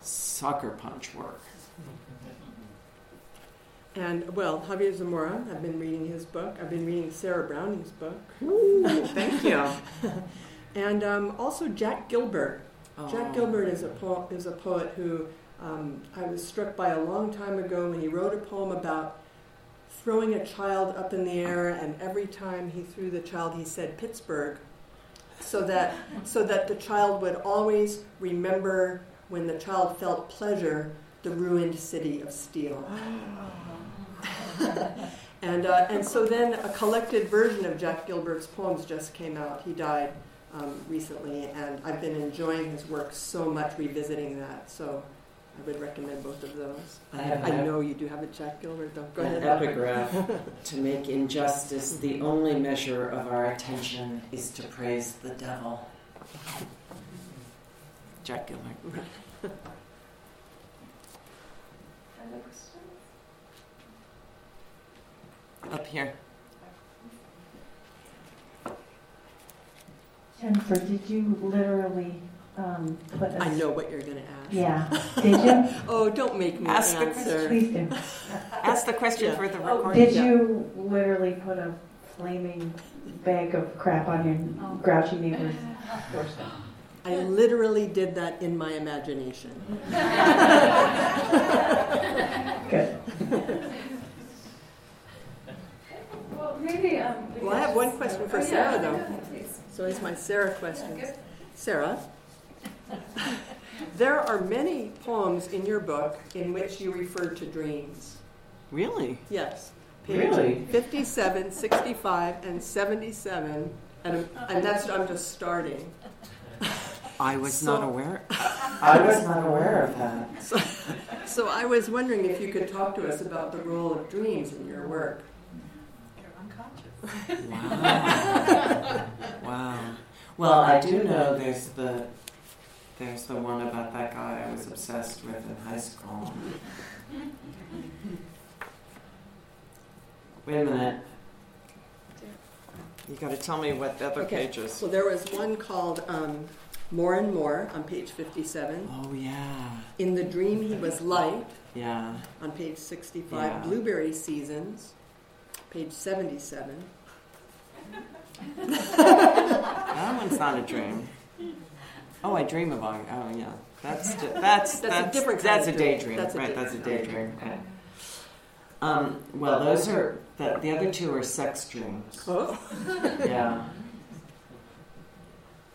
sucker punch work. And well, Javier Zamora, I've been reading his book. I've been reading Sarah Browning's book. Ooh, thank you. and um, also Jack Gilbert. Oh. Jack Gilbert is a po- is a poet who um, I was struck by a long time ago when he wrote a poem about throwing a child up in the air, and every time he threw the child, he said Pittsburgh, so that so that the child would always remember when the child felt pleasure, the ruined city of steel. and uh, and so then a collected version of Jack Gilbert's poems just came out. He died um, recently, and I've been enjoying his work so much, revisiting that. So would recommend both of those. I have I an know you do have a Jack Gilbert, though. Go an ahead. epigraph to make injustice the only measure of our attention is to praise the devil. Jack Gilbert. Up here. Jennifer, did you literally um, put a I know what you're going to ask. Yeah. Did you? oh, don't make me Ask the answer. Please do. Ask the question Yeah. for the Oh, recording. did you literally put a flaming bag of crap on your grouchy neighbor's doorstep? I literally did that in my imagination. Good. Well, maybe. Um, we Well, I have one question for Oh, Sarah, though. ahead. So here's my Sarah question. Sarah, there are many poems in your book in which you refer to dreams. Really? Yes. Page Really? 57, 65, and 77. And, and that's, I'm just starting. I was So- not aware. I was not aware of that. So, so I was wondering if you could talk to us about the role of dreams in your work. Your unconscious. Wow. wow. Well, I do know there's the there's the one about that guy I was obsessed with in high school. Wait a minute. You got to tell me what the other Okay. page is. So there was one called um, More and More on page 57. Oh yeah, In the Dream He Was Light yeah. on page 65. Yeah. Blueberry Seasons, page 77. That one's not a dream. Oh, I dream about. it. Oh yeah, that's ju- that's That's a different That's a dream. daydream, That's a right? That's a daydream. Okay. Um, well, those are the, the other two are sex dreams. Oh. Yeah.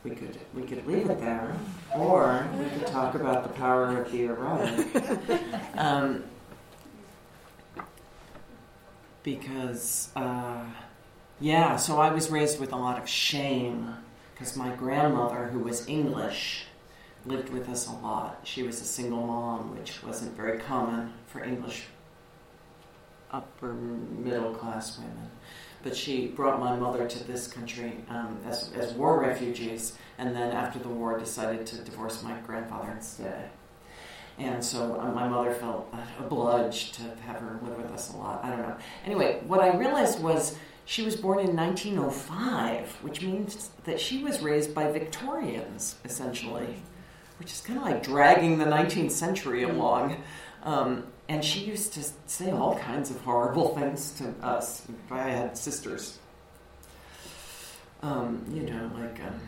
We could we could leave it there, or we could talk about the power of the erotic. Um, because uh, yeah, so I was raised with a lot of shame because my grandmother, who was English, lived with us a lot. She was a single mom, which wasn't very common for English upper middle class women. But she brought my mother to this country um, as, as war refugees, and then after the war decided to divorce my grandfather instead. And so uh, my mother felt obliged to have her live with us a lot. I don't know. Anyway, what I realized was she was born in 1905, which means that she was raised by Victorians, essentially, which is kind of like dragging the 19th century along. Um, and she used to say all kinds of horrible things to us. I had sisters. Um, you know, like, um,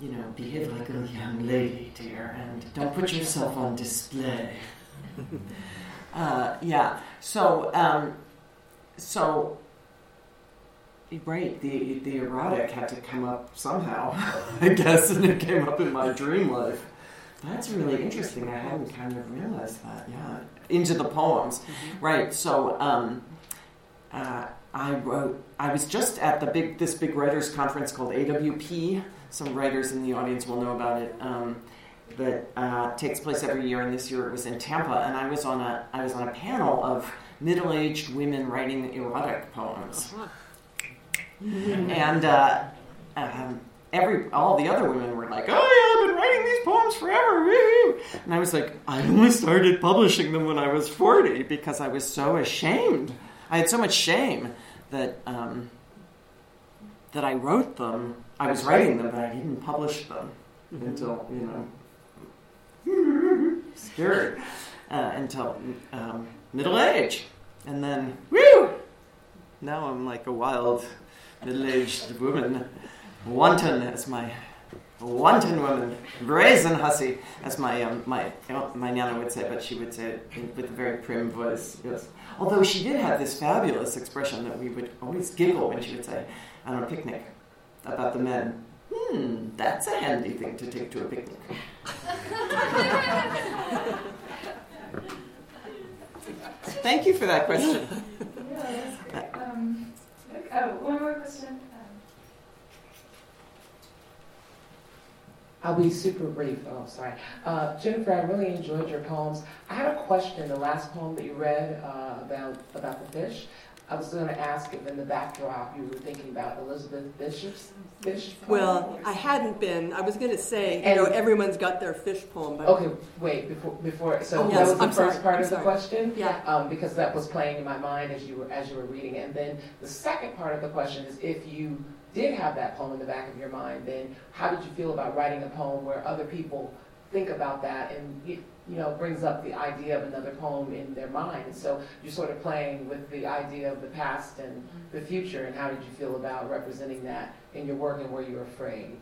you know, behave like a young lady, dear, and don't put yourself on display. uh, yeah. So, um, so, right, the the erotic had to come up somehow, I guess, and it came up in my dream life. That's really interesting. I hadn't kind of realized that. Yeah, into the poems, right? So, um, uh, I wrote. I was just at the big this big writers conference called AWP. Some writers in the audience will know about it. Um, that uh, takes place every year, and this year it was in Tampa. And I was on a I was on a panel of middle aged women writing erotic poems, and uh, um, every all the other women were like, "Oh yeah, I've been writing these poems forever," woo-hoo." and I was like, "I only started publishing them when I was forty because I was so ashamed. I had so much shame that." Um, that I wrote them, I was writing them, but I didn't publish them until you know scared uh, until um, middle age, and then woo! Now I'm like a wild middle-aged woman, wanton as my wanton woman, brazen hussy, as my um, my my nana would say, but she would say it with a very prim voice. Yes, although she did have this fabulous expression that we would always giggle when she would say on a picnic about the men. Hmm, that's a handy thing to take to a picnic. Thank you for that question. Yeah, that's great. Um, oh, one more question. Um, I'll be super brief. Oh, sorry. Uh, Jennifer, I really enjoyed your poems. I had a question. The last poem that you read uh, about about the fish. I was going to ask if in the backdrop you were thinking about Elizabeth Bishop's fish poem. Well, I hadn't been. I was going to say, you know, everyone's got their fish poem, but Okay, wait before before. So Oh, that was the I'm first sorry, part I'm of the question. Yeah. Um, because that was playing in my mind as you were as you were reading it. And then the second part of the question is if you did have that poem in the back of your mind, then how did you feel about writing a poem where other people think about that and you, know brings up the idea of another poem in their mind? So you're sort of playing with the idea of the past and the future. And how did you feel about representing that in your work and were you afraid?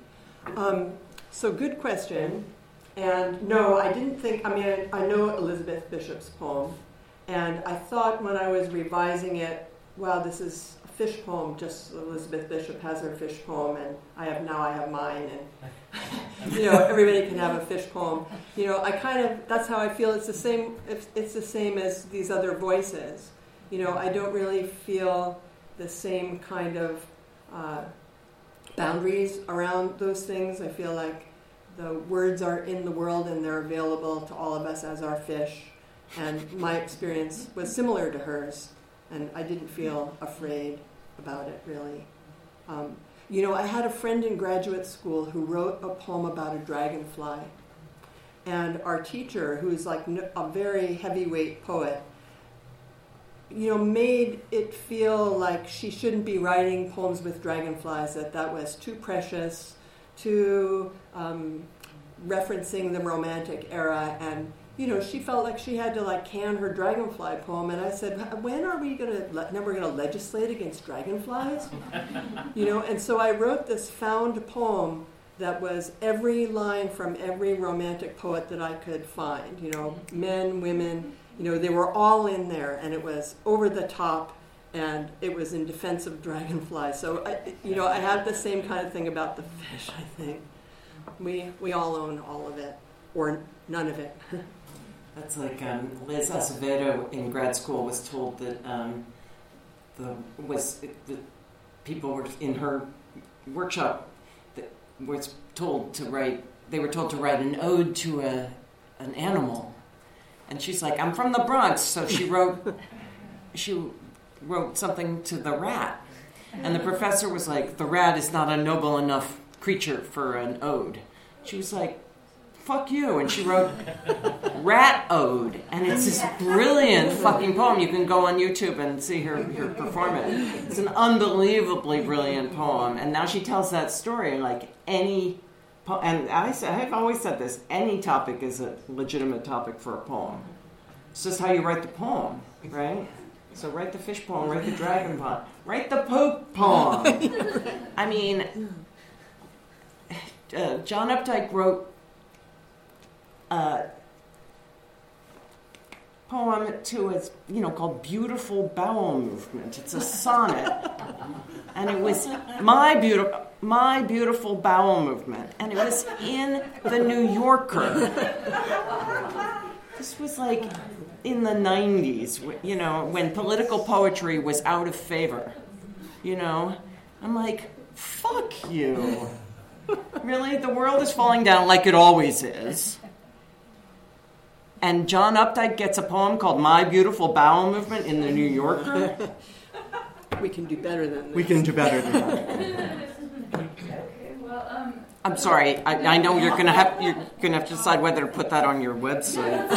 Um, so good question. And no, I didn't think. I mean, I, I know Elizabeth Bishop's poem, and I thought when I was revising it, wow, this is fish poem. Just Elizabeth Bishop has her fish poem, and I have now I have mine, and you know everybody can have a fish poem. You know, I kind of that's how I feel. It's the same. It's, it's the same as these other voices. You know, I don't really feel the same kind of. Uh, boundaries around those things. I feel like the words are in the world and they're available to all of us as our fish. And my experience was similar to hers, and I didn't feel afraid about it really. Um, you know, I had a friend in graduate school who wrote a poem about a dragonfly. And our teacher, who's like a very heavyweight poet, you know, made it feel like she shouldn't be writing poems with dragonflies, that that was too precious, too um, referencing the romantic era. And, you know, she felt like she had to like can her dragonfly poem. And I said, when are we going to, now we're to legislate against dragonflies? you know, and so I wrote this found poem that was every line from every romantic poet that I could find, you know, men, women, you know, they were all in there, and it was over the top, and it was in defense of dragonflies. So, I, you know, I had the same kind of thing about the fish. I think we we all own all of it, or none of it. That's like um, Liz Acevedo in grad school was told that um, the was the people were in her workshop that was told to write. They were told to write an ode to a an animal, and she's like, "I'm from the Bronx," so she wrote she wrote something to the rat, and the professor was like, "The rat is not a noble enough creature for an ode." She was like, fuck you. And she wrote Rat Ode. And it's this brilliant fucking poem. You can go on YouTube and see her, her perform it. It's an unbelievably brilliant poem. And now she tells that story like any. Po- and I, say- I've always said this any topic is a legitimate topic for a poem. It's just how you write the poem, right? So write the fish poem, write the dragon poem, write the poop poem. I mean, uh, John Updike wrote a poem to his, you know, called "Beautiful Bowel Movement." It's a sonnet, and it was my beautiful, my beautiful bowel movement, and it was in the New Yorker. This was like in the '90s, you know, when political poetry was out of favor. You know, I'm like, fuck you. Really? The world is falling down like it always is. And John Updike gets a poem called My Beautiful Bowel Movement in the New Yorker. We can do better than this. We can do better than that. Okay, well, um, I'm sorry. I, I know you're gonna have you're gonna have to decide whether to put that on your website.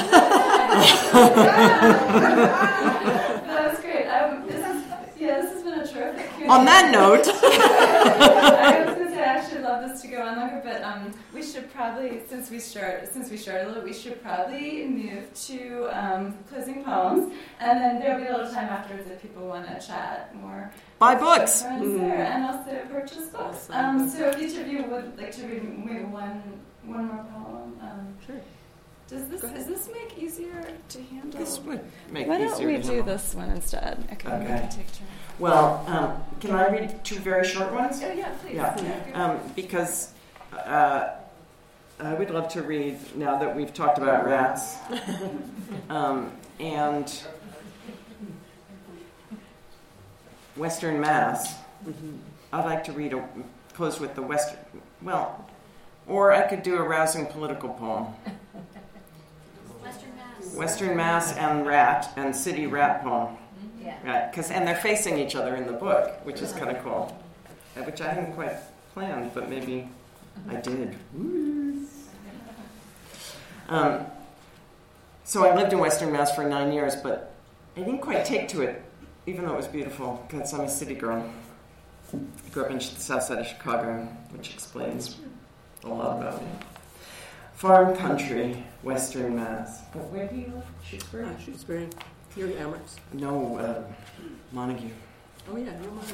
that was great. Um, this is, yeah, this has been a terrific Q&A. On that note, I was going to say I actually love this to go on longer, but um, we should probably, since we start, since we started a little, we should probably move to um, closing poems, and then there'll be a little time afterwards if people want to chat more. buy books. There, and also purchase books. Um, so if each of you would like to read maybe one one more poem. Um, Sure. Does this does this make easier to handle? This would make Why don't easier we to do handle. this one instead? Okay. we Okay. take turns. Well, um, can I read two very short ones? Oh yeah, please. Yeah. Um, because uh, I would love to read now that we've talked about rats, um, and Western Mass. I'd like to read a close with the Western. Well, or I could do a rousing political poem. Western Mass. And rat and city rat poem. Yeah. Right, because and they're facing each other in the book, which is kind of cool. Uh, Which I hadn't quite planned, but maybe I did. Um, so I lived in Western Mass for nine years, but I didn't quite take to it, even though it was beautiful, because I'm a city girl. I grew up in the south side of Chicago, which explains a lot about me. Farm country, Western Mass. But where do you live? Shutesbury? Ah, Shutesbury. You're Amherst. No, uh, Montague. Oh, yeah, you're mine.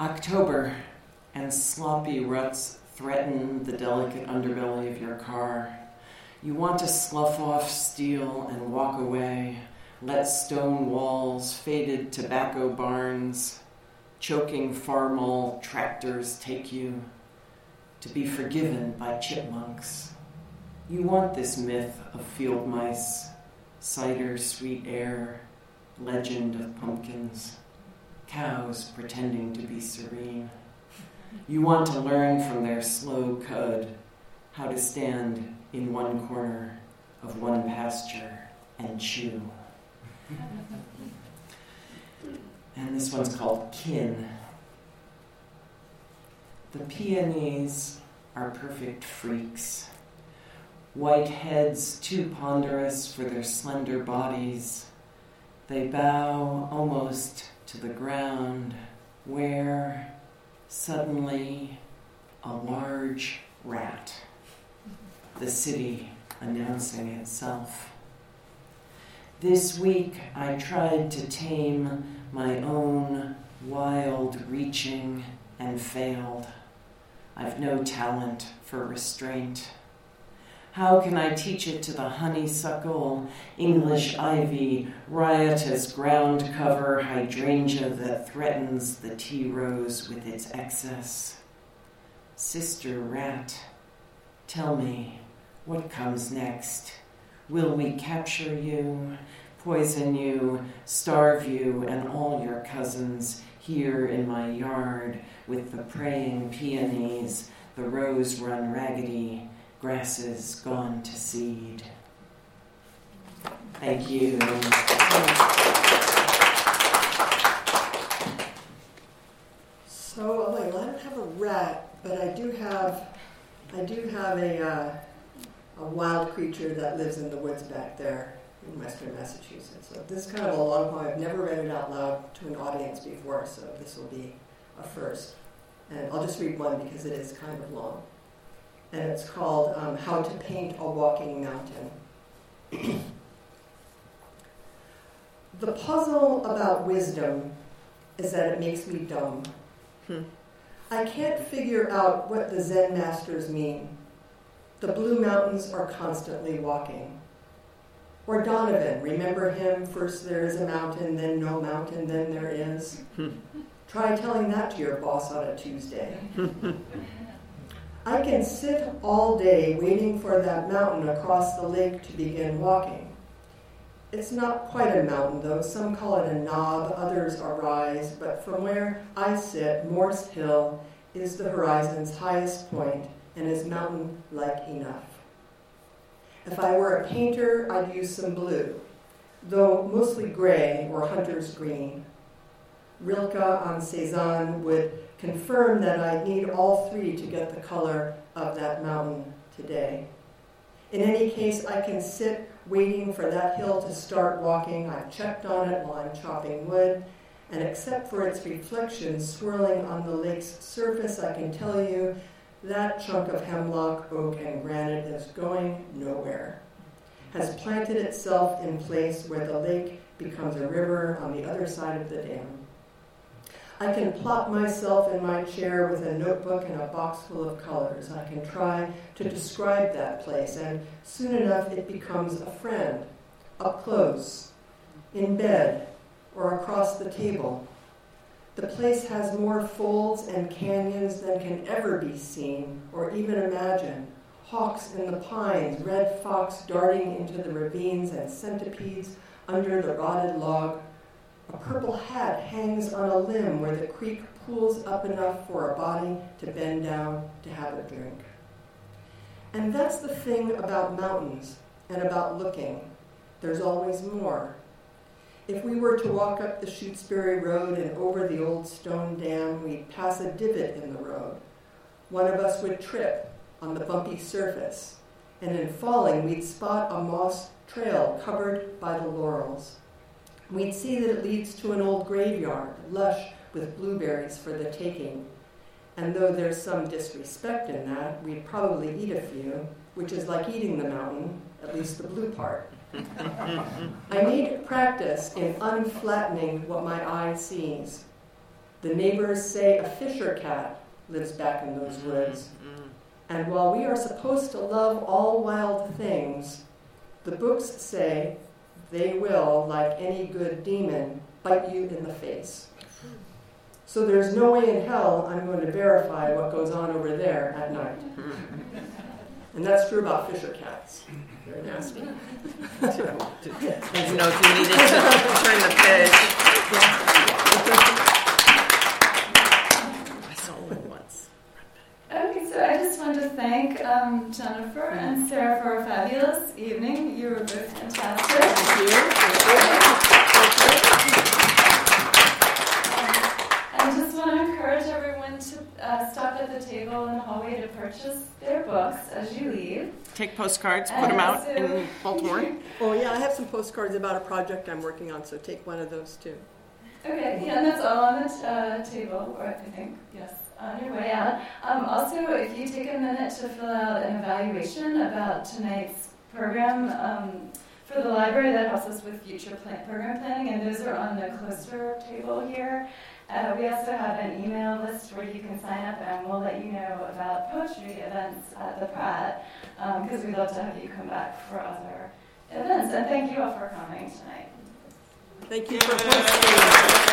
October and sloppy ruts threaten the delicate underbelly of your car. You want to slough off steel and walk away, let stone walls, faded tobacco barns, choking Farmall tractors take you, to be forgiven by chipmunks. You want this myth of field mice, cider, sweet air, legend of pumpkins cows pretending to be serene. You want to learn from their slow cud how to stand in one corner of one pasture and chew. And this one's called Kin. The peonies are perfect freaks. White heads too ponderous for their slender bodies. They bow almost to the ground where suddenly a large rat, the city announcing itself. This week I tried to tame my own wild reaching and failed. I've no talent for restraint. How can I teach it to the honeysuckle, English ivy, riotous ground cover hydrangea that threatens the tea rose with its excess? Sister rat, tell me, what comes next? Will we capture you, poison you, starve you, and all your cousins here in my yard with the praying peonies, the rose run raggedy? grasses gone to seed. Thank you. So, I don't have a rat, but I do have, I do have a, uh, a wild creature that lives in the woods back there in western Massachusetts. So this is kind of a long poem. I've never read it out loud to an audience before, so this will be a first. And I'll just read one because it is kind of long. And it's called um, How to Paint a Walking Mountain. the puzzle about wisdom is that it makes me dumb. I can't figure out what the Zen masters mean. The Blue Mountains are constantly walking. Or Donovan, remember him? First there is a mountain, then no mountain, then there is. Try telling that to your boss on a Tuesday. I can sit all day waiting for that mountain across the lake to begin walking. It's not quite a mountain, though. Some call it a knob, others a rise, but from where I sit, Morse Hill is the horizon's highest point and is mountain like enough. If I were a painter, I'd use some blue, though mostly gray or hunter's green. Rilke on Cezanne would confirm that I need all three to get the color of that mountain today. In any case, I can sit waiting for that hill to start walking. I've checked on it while I'm chopping wood, and except for its reflection swirling on the lake's surface, I can tell you that chunk of hemlock, oak, and granite is going nowhere. Has planted itself in place where the lake becomes a river on the other side of the dam. I can plop myself in my chair with a notebook and a box full of colors. I can try to describe that place, and soon enough it becomes a friend, up close, in bed, or across the table. The place has more folds and canyons than can ever be seen or even imagined. Hawks in the pines, red fox darting into the ravines, and centipedes under the rotted log a purple hat hangs on a limb where the creek pools up enough for a body to bend down to have a drink. And that's the thing about mountains and about looking. There's always more. If we were to walk up the Shutesbury Road and over the old stone dam, we'd pass a divot in the road. One of us would trip on the bumpy surface, and in falling, we'd spot a moss trail covered by the laurels. We'd see that it leads to an old graveyard, lush with blueberries for the taking. And though there's some disrespect in that, we'd probably eat a few, which is like eating the mountain, at least the blue part. I need practice in unflattening what my eye sees. The neighbors say a fisher cat lives back in those mm-hmm. woods. Mm-hmm. And while we are supposed to love all wild things, the books say they will, like any good demon, bite you in the face. So there's no way in hell I'm going to verify what goes on over there at night. And that's true about fisher cats. They're nasty. Didn't know if you needed to turn the page. I saw one once. Okay, so I just want to thank um, Jennifer and Sarah for a fabulous evening. You were both fantastic. Thank I just want to encourage everyone to uh, stop at the table in the hallway to purchase their books as you leave. Take postcards, put them out in Baltimore. Oh, yeah, I have some postcards about a project I'm working on, so take one of those too. Okay, yeah, and that's all on the uh, table, or I think, yes, on your way out. Um, also, if you take a minute to fill out an evaluation about tonight's program um, for the library, that helps us with future plan- program planning, and those are on the closer table here. Uh, we also have an email list where you can sign up, and we'll let you know about poetry events at the Pratt, because um, we'd love to have you come back for other events. And thank you all for coming tonight. Thank you for.